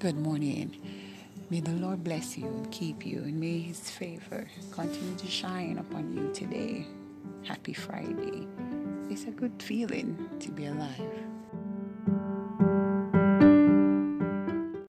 Good morning. May the Lord bless you and keep you, and may His favor continue to shine upon you today. Happy Friday. It's a good feeling to be alive.